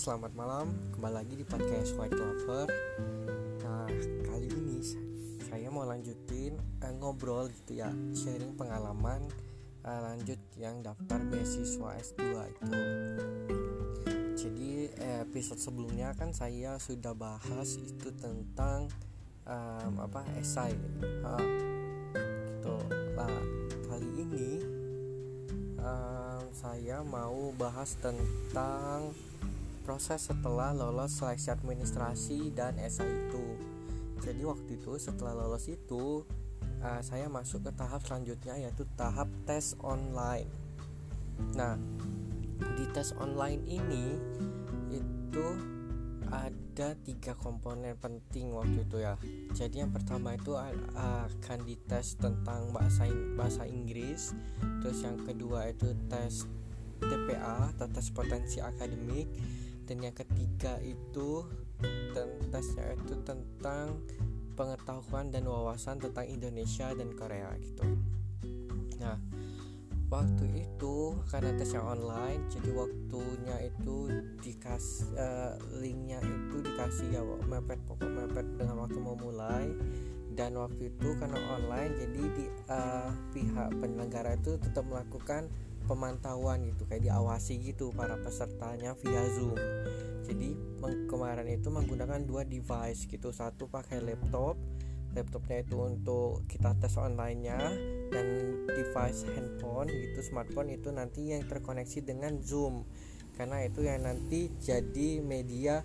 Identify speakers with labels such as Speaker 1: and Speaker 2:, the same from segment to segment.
Speaker 1: selamat malam. Kembali lagi di podcast White Clover. Nah, kali ini saya mau lanjutin uh, ngobrol gitu ya, sharing pengalaman uh, lanjut yang daftar beasiswa S2 itu. Jadi episode sebelumnya kan saya sudah bahas itu tentang um, apa esai. Uh, gitu. Nah, kali ini um, saya mau bahas tentang proses setelah lolos seleksi administrasi dan esai itu. Jadi waktu itu setelah lolos itu uh, saya masuk ke tahap selanjutnya yaitu tahap tes online. Nah, di tes online ini itu ada tiga komponen penting waktu itu ya. Jadi yang pertama itu akan dites tentang bahasa bahasa Inggris, terus yang kedua itu tes TPA atau tes potensi akademik, dan yang ketiga itu tesnya itu tentang pengetahuan dan wawasan tentang Indonesia dan Korea gitu. Nah waktu itu karena tesnya online jadi waktunya itu dikasih uh, linknya itu dikasih ya mepet pokok mepet dengan waktu mau mulai dan waktu itu karena online jadi di uh, pihak penyelenggara itu tetap melakukan pemantauan gitu kayak diawasi gitu para pesertanya via Zoom. Jadi kemarin itu menggunakan dua device gitu, satu pakai laptop, laptopnya itu untuk kita tes online-nya dan device handphone gitu, smartphone itu nanti yang terkoneksi dengan Zoom. Karena itu yang nanti jadi media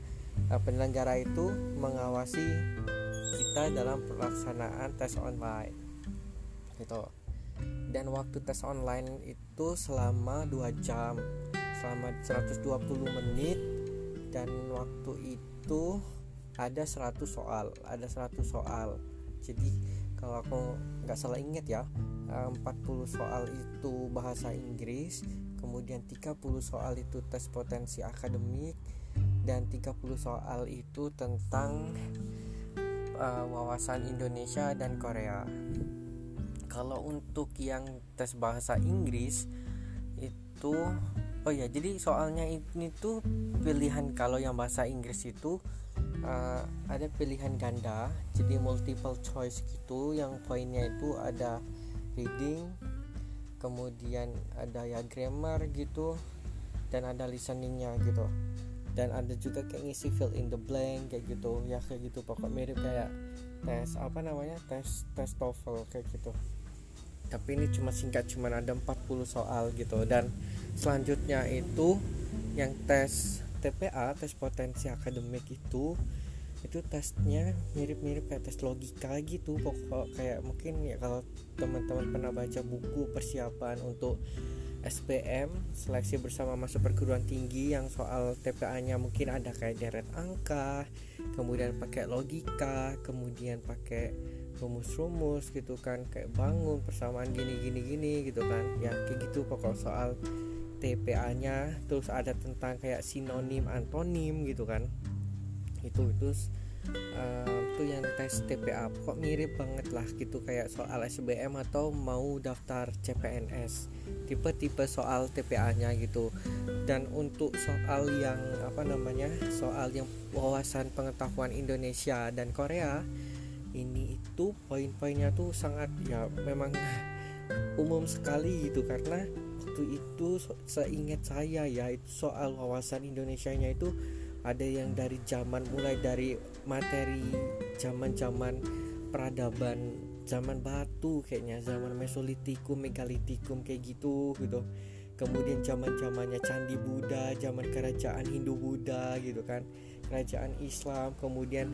Speaker 1: uh, penyelenggara itu mengawasi kita dalam pelaksanaan tes online. Gitu. Dan waktu tes online itu selama 2 jam selama 120 menit. Dan waktu itu ada 100 soal ada 100 soal. Jadi kalau aku nggak salah inget ya 40 soal itu bahasa Inggris kemudian 30 soal itu tes potensi akademik dan 30 soal itu tentang uh, wawasan Indonesia dan Korea. Kalau untuk yang tes bahasa Inggris itu oh ya jadi soalnya ini tuh pilihan kalau yang bahasa Inggris itu uh, ada pilihan ganda jadi multiple choice gitu. Yang poinnya itu ada reading kemudian ada ya grammar gitu dan ada listeningnya gitu dan ada juga kayak ngisi fill in the blank kayak gitu. Ya kayak gitu. Pokok mirip kayak tes apa namanya? Tes tes TOEFL kayak gitu. Tapi ini cuma singkat cuma ada 40 soal gitu. Dan selanjutnya itu yang tes TPA tes potensi akademik itu itu tesnya mirip-mirip kayak tes logika gitu. Pokok kayak mungkin ya kalau teman-teman pernah baca buku persiapan untuk SPM seleksi bersama masuk perguruan tinggi yang soal TPA-nya mungkin ada kayak deret angka kemudian pakai logika kemudian pakai rumus-rumus gitu kan kayak bangun persamaan gini gini gini gitu kan. Ya kayak gitu pokok soal TPA nya terus ada tentang kayak sinonim antonim gitu kan. Itu itu uh, itu yang tes TPA kok mirip banget lah gitu kayak soal SBM atau mau daftar CPNS tipe-tipe soal TPA nya gitu. Dan untuk soal yang apa namanya soal yang wawasan pengetahuan Indonesia dan Korea ini itu poin-poinnya tuh sangat ya memang umum sekali gitu. Karena waktu itu seingat saya ya itu soal wawasan Indonesia-nya itu ada yang dari zaman mulai dari materi zaman-zaman peradaban zaman batu kayaknya zaman mesolitikum megalitikum kayak gitu gitu. Kemudian zaman zamannya candi Buddha zaman kerajaan Hindu Buddha gitu kan. Kerajaan Islam kemudian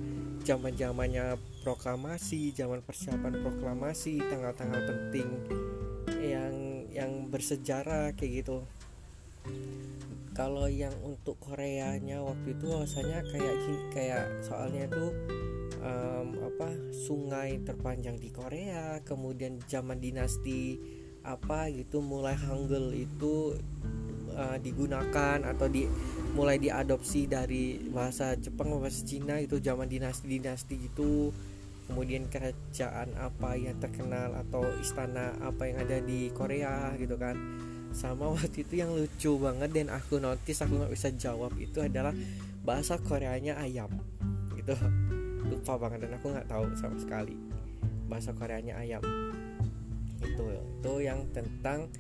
Speaker 1: zaman zamannya proklamasi zaman persiapan proklamasi tanggal-tanggal penting yang yang bersejarah kayak gitu kalau yang untuk Koreanya waktu itu rasanya kayak kayak soalnya tuh um, apa sungai terpanjang di Korea kemudian zaman dinasti apa gitu mulai Hangul itu uh, digunakan atau di mulai diadopsi dari bahasa Jepang bahasa Cina itu zaman dinasti-dinasti gitu kemudian kerajaan apa yang terkenal atau istana apa yang ada di Korea gitu kan sama waktu itu yang lucu banget dan aku notice aku nggak bisa jawab itu adalah bahasa Koreanya ayam. Gitu lupa banget dan aku nggak tahu sama sekali bahasa Koreanya ayam. Itu itu yang tentang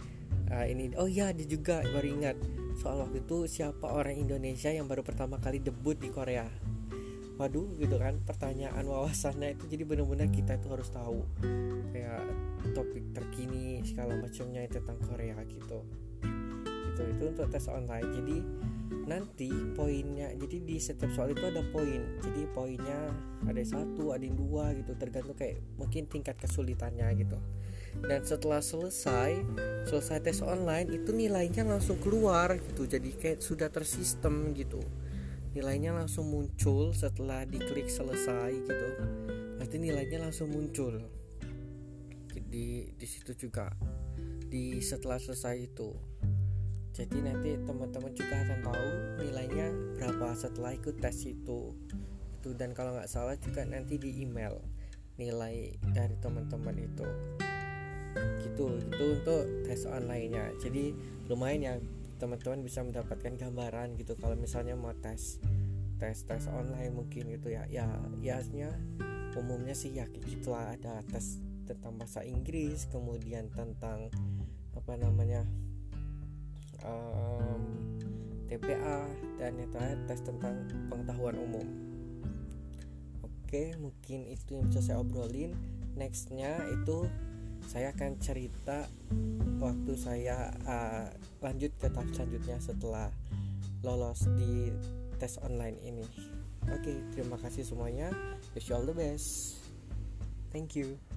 Speaker 1: uh, ini. Oh ya dia juga baru ingat. Soal waktu itu siapa orang Indonesia yang baru pertama kali debut di Korea? Waduh gitu kan pertanyaan wawasannya itu jadi benar-benar kita itu harus tahu. Kayak segala macamnya tentang Korea gitu. Gitu itu untuk tes online. Jadi nanti poinnya jadi di setiap soal itu ada poin. Jadi poinnya ada satu ada yang dua gitu. Tergantung kayak mungkin tingkat kesulitannya gitu. Dan setelah selesai selesai tes online itu nilainya langsung keluar gitu. Jadi kayak sudah tersistem gitu. Nilainya langsung muncul setelah diklik selesai gitu. Nanti nilainya langsung muncul jadi di situ juga. Di setelah selesai itu jadi nanti teman-teman juga akan tahu nilainya berapa setelah ikut tes itu. Itu dan kalau nggak salah juga nanti di email nilai dari teman-teman itu. Gitu itu untuk tes online nya jadi lumayan ya teman-teman bisa mendapatkan gambaran gitu kalau misalnya mau tes tes tes online mungkin gitu ya. Ya yasnya umumnya sih ya gitulah ada tes tentang bahasa Inggris kemudian tentang apa namanya um, TPA dan yang terakhir tes tentang pengetahuan umum oke mungkin itu yang bisa saya obrolin nextnya itu saya akan cerita waktu saya uh, lanjut ke tahap selanjutnya setelah lolos di tes online ini. Oke, terima kasih semuanya. Wish you all the best. Thank you.